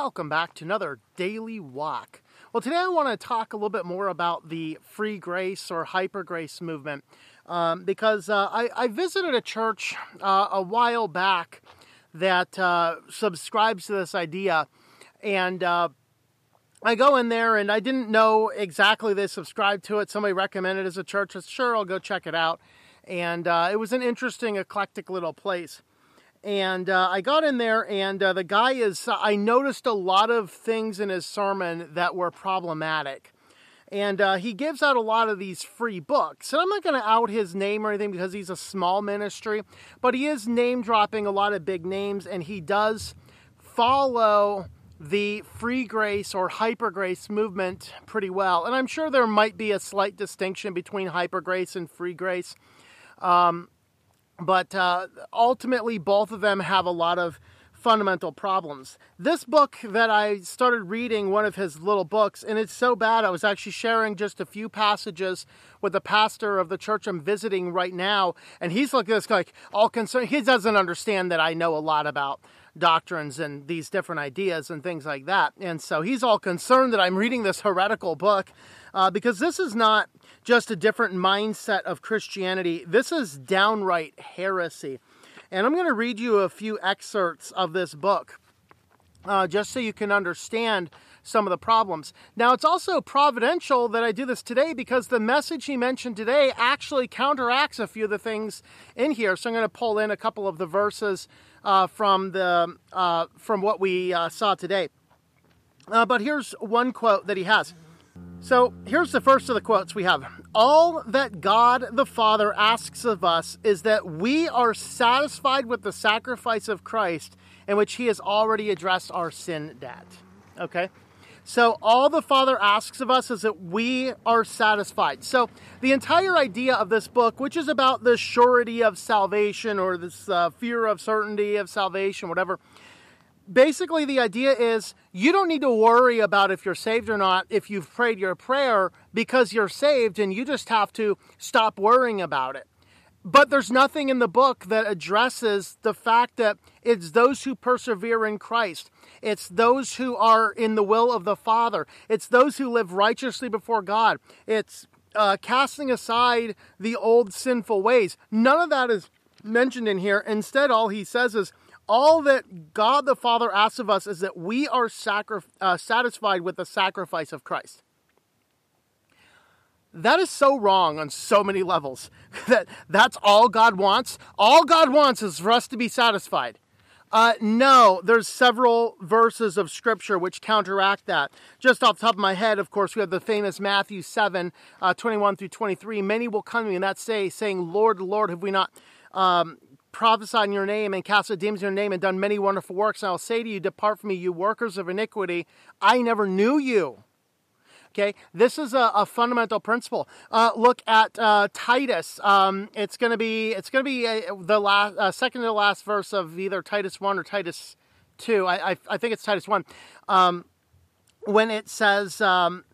welcome back to another daily walk. Well, today I want to talk a little bit more about the free grace or hyper grace movement um, because uh, I, I, visited a church uh, a while back that uh, subscribes to this idea, and uh, I go in there and I didn't know exactly they subscribed to it. Somebody recommended it as a church. I said, sure, I'll go check it out. And uh, it was an interesting, eclectic little place. And uh, I got in there, and uh, the guy is, I noticed a lot of things in his sermon that were problematic. And uh, he gives out a lot of these free books. And I'm not going to out his name or anything because he's a small ministry, but he is name dropping a lot of big names, and he does follow the free grace or hyper grace movement pretty well. And I'm sure there might be a slight distinction between hyper grace and free grace. Um, but uh, ultimately, both of them have a lot of fundamental problems. This book that I started reading, one of his little books, and it's so bad, I was actually sharing just a few passages with the pastor of the church I'm visiting right now, and he's at this like all concerned. He doesn't understand that I know a lot about doctrines and these different ideas and things like that. And so he's all concerned that I'm reading this heretical book uh, because this is not just a different mindset of Christianity, this is downright heresy. And I'm going to read you a few excerpts of this book uh, just so you can understand some of the problems. Now, it's also providential that I do this today because the message he mentioned today actually counteracts a few of the things in here. So I'm going to pull in a couple of the verses uh, from the uh, from what we uh, saw today. Uh, but here's one quote that he has. So here's the first of the quotes we have. All that God the Father asks of us is that we are satisfied with the sacrifice of Christ in which he has already addressed our sin debt. Okay? So all the Father asks of us is that we are satisfied. So the entire idea of this book, which is about the surety of salvation or this uh, fear of certainty of salvation, whatever, basically the idea is you don't need to worry about if you're saved or not if you've prayed your prayer because you're saved and you just have to stop worrying about it. But there's nothing in the book that addresses the fact that it's those who persevere in Christ. It's those who are in the will of the Father. It's those who live righteously before God. It's uh, casting aside the old sinful ways. None of that is mentioned in here. Instead, all he says is, all that God the Father asks of us is that we are sacri- uh, satisfied with the sacrifice of Christ. That is so wrong on so many levels. that that's all God wants. All God wants is for us to be satisfied. Uh, no, there's several verses of scripture which counteract that. Just off the top of my head, of course, we have the famous Matthew 7, uh, 21 through 23. Many will come to me in that say, saying, Lord, Lord, have we not um, prophesied in your name and cast out demons in your name and done many wonderful works? And I'll say to you, Depart from me, you workers of iniquity. I never knew you. Okay, this is a, a fundamental principle. Uh, look at uh, Titus. Um, it's going to be it's going to be uh, the last uh, second to the last verse of either Titus one or Titus two. I I, I think it's Titus one. Um, when it says um,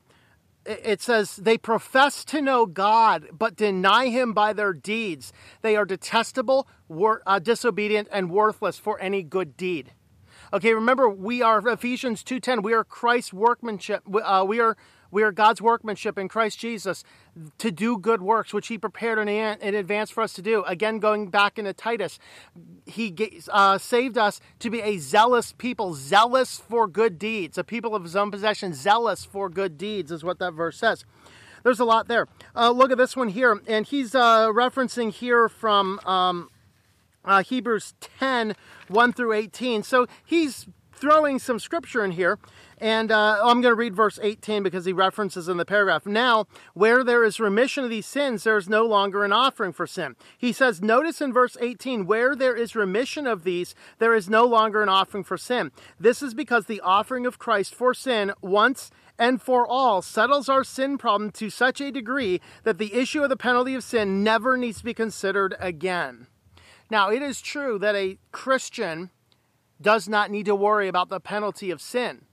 it says they profess to know God but deny him by their deeds. They are detestable, wor- uh, disobedient, and worthless for any good deed. Okay, remember we are Ephesians 2:10. We are Christ's workmanship. Uh, we are we are God's workmanship in Christ Jesus to do good works, which He prepared in, advance for us to do. Again, going back into Titus, He uh, saved us to be a zealous people, zealous for good deeds, a people of His own possession, zealous for good deeds, is what that verse says. There's a lot there. Uh, look at this one here, and he's uh, referencing here from um, uh, Hebrews 10 1 through 18. So he's throwing some scripture in here. And uh, I'm going to read verse 18 because he references in the paragraph. Now, where there is remission of these sins, there is no longer an offering for sin. He says, notice in verse 18, where there is remission of these, there is no longer an offering for sin. This is because the offering of Christ for sin once and for all settles our sin problem to such a degree that the issue of the penalty of sin never needs to be considered again. Now, it is true that a Christian does not need to worry about the penalty of sin.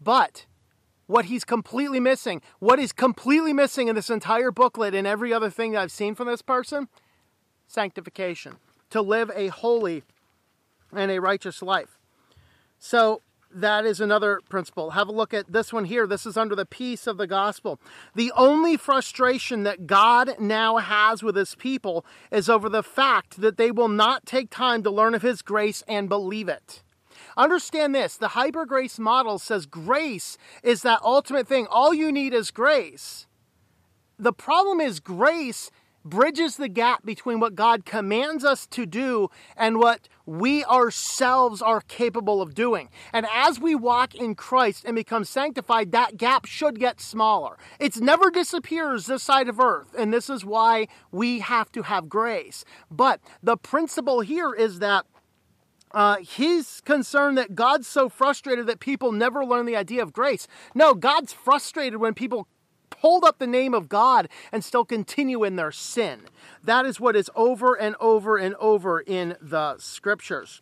But what he's completely missing, what is completely missing in this entire booklet and every other thing that I've seen from this person, sanctification, to live a holy and a righteous life. So that is another principle. Have a look at this one here. This is under the peace of the gospel. The only frustration that God now has with his people is over the fact that they will not take time to learn of his grace and believe it. Understand this the hyper grace model says grace is that ultimate thing. All you need is grace. The problem is, grace bridges the gap between what God commands us to do and what we ourselves are capable of doing. And as we walk in Christ and become sanctified, that gap should get smaller. It never disappears this side of earth, and this is why we have to have grace. But the principle here is that uh, he's concerned that God's so frustrated that people never learn the idea of grace. No, God's frustrated when people hold up the name of God and still continue in their sin. That is what is over and over and over in the scriptures.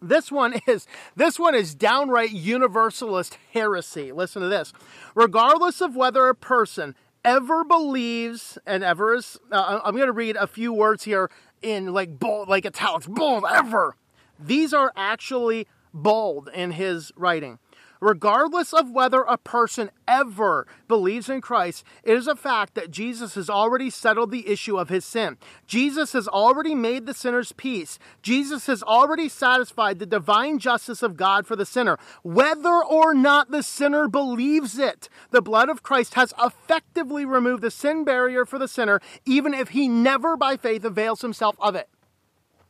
This one is this one is downright universalist heresy. Listen to this. Regardless of whether a person ever believes and ever is uh, I'm going to read a few words here in like bold like italics bold ever. These are actually bold in his writing regardless of whether a person ever believes in Christ, it is a fact that Jesus has already settled the issue of his sin. Jesus has already made the sinner's peace. Jesus has already satisfied the divine justice of God for the sinner. Whether or not the sinner believes it, the blood of Christ has effectively removed the sin barrier for the sinner, even if he never by faith avails himself of it.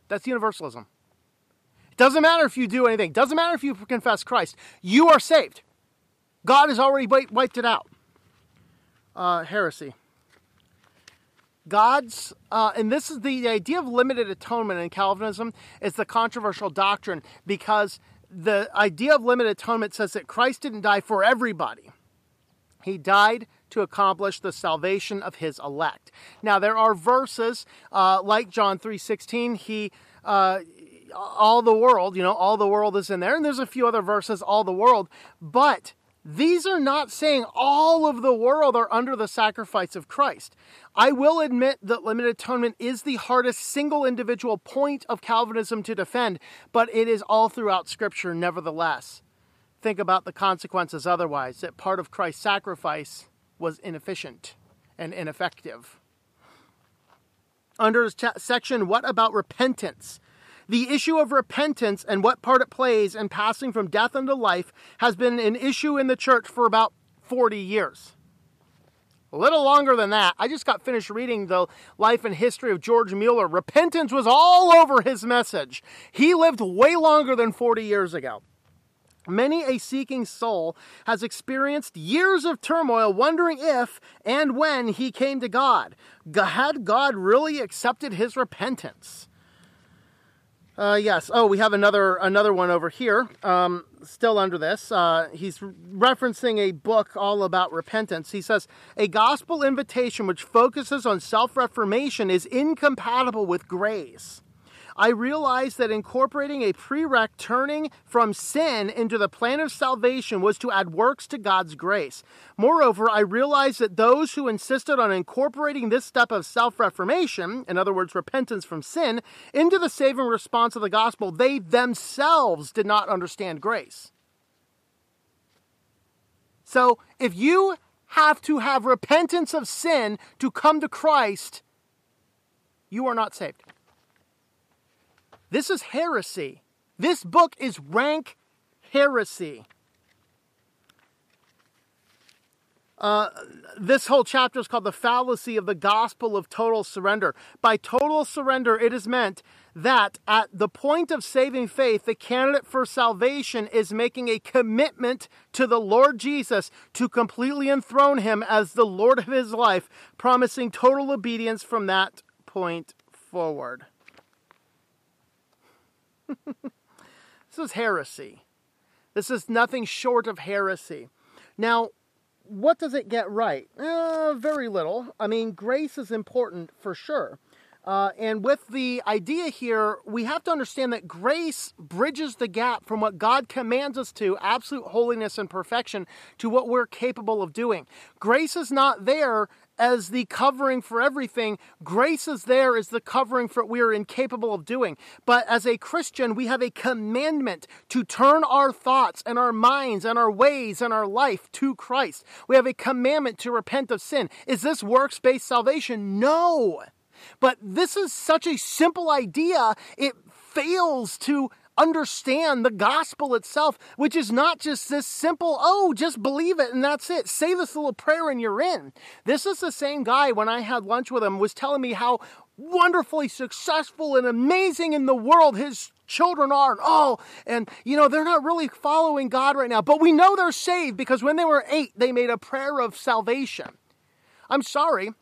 That's universalism. Doesn't matter if you do anything. Doesn't matter if you confess Christ. You are saved. God has already wiped it out. Uh, heresy. God's, uh, and this is the, the idea of limited atonement in Calvinism is the controversial doctrine because the idea of limited atonement says that Christ didn't die for everybody. He died to accomplish the salvation of his elect. Now there are verses uh, like John three sixteen. He uh, all the world, you know, all the world is in there. And there's a few other verses, all the world. But these are not saying all of the world are under the sacrifice of Christ. I will admit that limited atonement is the hardest single individual point of Calvinism to defend, but it is all throughout Scripture nevertheless. Think about the consequences otherwise, that part of Christ's sacrifice was inefficient and ineffective. Under section, what about repentance? The issue of repentance and what part it plays in passing from death unto life has been an issue in the church for about 40 years. A little longer than that. I just got finished reading the life and history of George Mueller. Repentance was all over his message. He lived way longer than 40 years ago. Many a seeking soul has experienced years of turmoil wondering if and when he came to God. Had God really accepted his repentance? Uh, yes. Oh, we have another another one over here. Um, still under this, uh, he's referencing a book all about repentance. He says a gospel invitation which focuses on self reformation is incompatible with grace. I realized that incorporating a prereq turning from sin into the plan of salvation was to add works to God's grace. Moreover, I realized that those who insisted on incorporating this step of self reformation, in other words, repentance from sin, into the saving response of the gospel, they themselves did not understand grace. So if you have to have repentance of sin to come to Christ, you are not saved. This is heresy. This book is rank heresy. Uh, this whole chapter is called The Fallacy of the Gospel of Total Surrender. By total surrender, it is meant that at the point of saving faith, the candidate for salvation is making a commitment to the Lord Jesus to completely enthrone him as the Lord of his life, promising total obedience from that point forward. this is heresy. This is nothing short of heresy. Now, what does it get right? Uh, very little. I mean, grace is important for sure. Uh, and with the idea here, we have to understand that grace bridges the gap from what God commands us to, absolute holiness and perfection, to what we're capable of doing. Grace is not there as the covering for everything. Grace is there as the covering for what we are incapable of doing. But as a Christian, we have a commandment to turn our thoughts and our minds and our ways and our life to Christ. We have a commandment to repent of sin. Is this works based salvation? No. But this is such a simple idea, it fails to understand the gospel itself, which is not just this simple, oh, just believe it and that's it. Say this little prayer and you're in. This is the same guy when I had lunch with him was telling me how wonderfully successful and amazing in the world his children are and oh and you know they're not really following God right now but we know they're saved because when they were 8 they made a prayer of salvation. I'm sorry,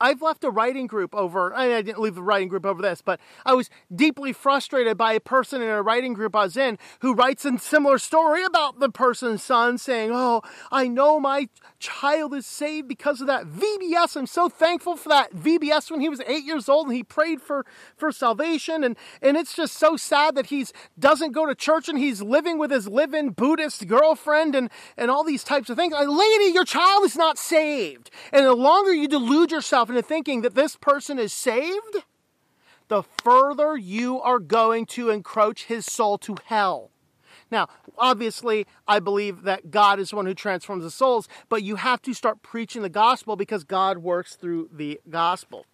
I've left a writing group over, I didn't leave the writing group over this, but I was deeply frustrated by a person in a writing group I was in who writes a similar story about the person's son saying, Oh, I know my child is saved because of that VBS. I'm so thankful for that VBS when he was eight years old and he prayed for, for salvation. And, and it's just so sad that he's doesn't go to church and he's living with his live-in Buddhist girlfriend and, and all these types of things. Like, lady, your child is not saved. And the longer you delude yourself yourself into thinking that this person is saved, the further you are going to encroach his soul to hell. Now, obviously, I believe that God is the one who transforms the souls, but you have to start preaching the gospel because God works through the gospel.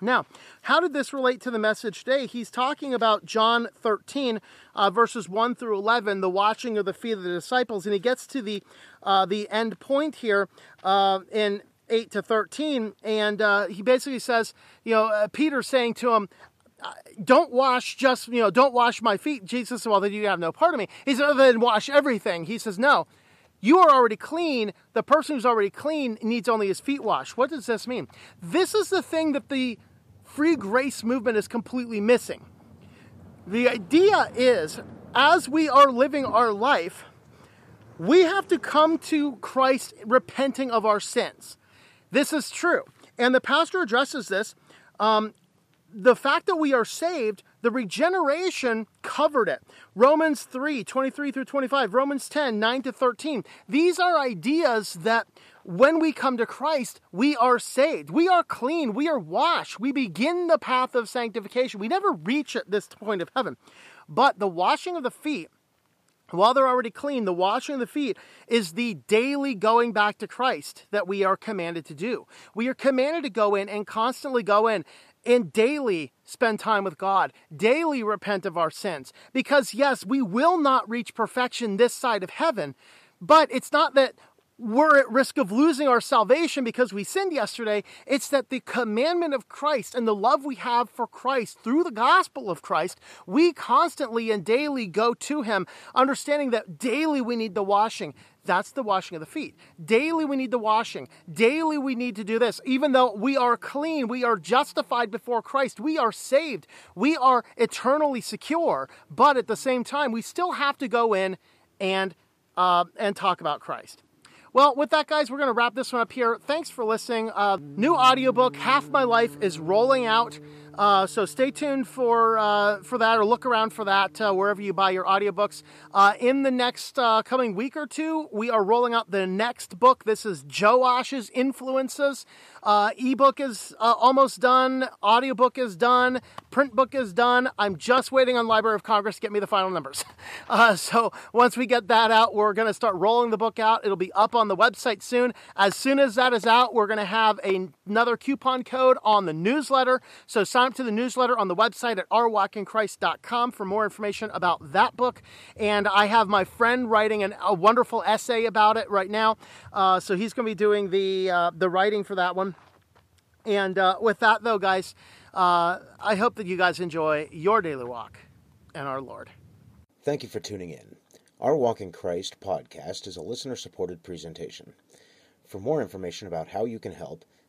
Now, how did this relate to the message today? He's talking about John 13, uh, verses 1 through 11, the washing of the feet of the disciples, and he gets to the uh, the end point here uh, in 8 to 13. And uh, he basically says, you know, uh, Peter saying to him, uh, don't wash just, you know, don't wash my feet. Jesus said, well, then you have no part of me. He said, then wash everything. He says, no, you are already clean. The person who's already clean needs only his feet washed. What does this mean? This is the thing that the free grace movement is completely missing. The idea is, as we are living our life, we have to come to Christ repenting of our sins. This is true. And the pastor addresses this. Um, the fact that we are saved, the regeneration covered it. Romans 3 23 through 25, Romans 10 9 to 13. These are ideas that when we come to Christ, we are saved. We are clean. We are washed. We begin the path of sanctification. We never reach at this point of heaven. But the washing of the feet, while they're already clean, the washing of the feet is the daily going back to Christ that we are commanded to do. We are commanded to go in and constantly go in and daily spend time with God, daily repent of our sins. Because, yes, we will not reach perfection this side of heaven, but it's not that we're at risk of losing our salvation because we sinned yesterday. It's that the commandment of Christ and the love we have for Christ through the gospel of Christ, we constantly and daily go to Him, understanding that daily we need the washing. That's the washing of the feet. Daily we need the washing. Daily we need to do this. Even though we are clean, we are justified before Christ, we are saved, we are eternally secure, but at the same time, we still have to go in and uh, and talk about Christ. Well, with that, guys, we're going to wrap this one up here. Thanks for listening. Uh, new audiobook, Half My Life, is rolling out. Uh, so stay tuned for uh, for that, or look around for that uh, wherever you buy your audiobooks. Uh, in the next uh, coming week or two, we are rolling out the next book. This is Joash's Influences. Uh, ebook is almost done. Audiobook is done. Print book is done. I'm just waiting on Library of Congress to get me the final numbers. So once we get that out, we're going to start rolling the book out. It'll be up on the website soon. As soon as that is out, we're going to have a, another coupon code on the newsletter. So sign up to the newsletter on the website at ourwalkinchrist.com for more information about that book. And I have my friend writing an, a wonderful essay about it right now. Uh, so he's going to be doing the uh, the writing for that one. And uh, with that, though, guys, uh, I hope that you guys enjoy your daily walk and our Lord. Thank you for tuning in. Our Walk in Christ podcast is a listener supported presentation. For more information about how you can help,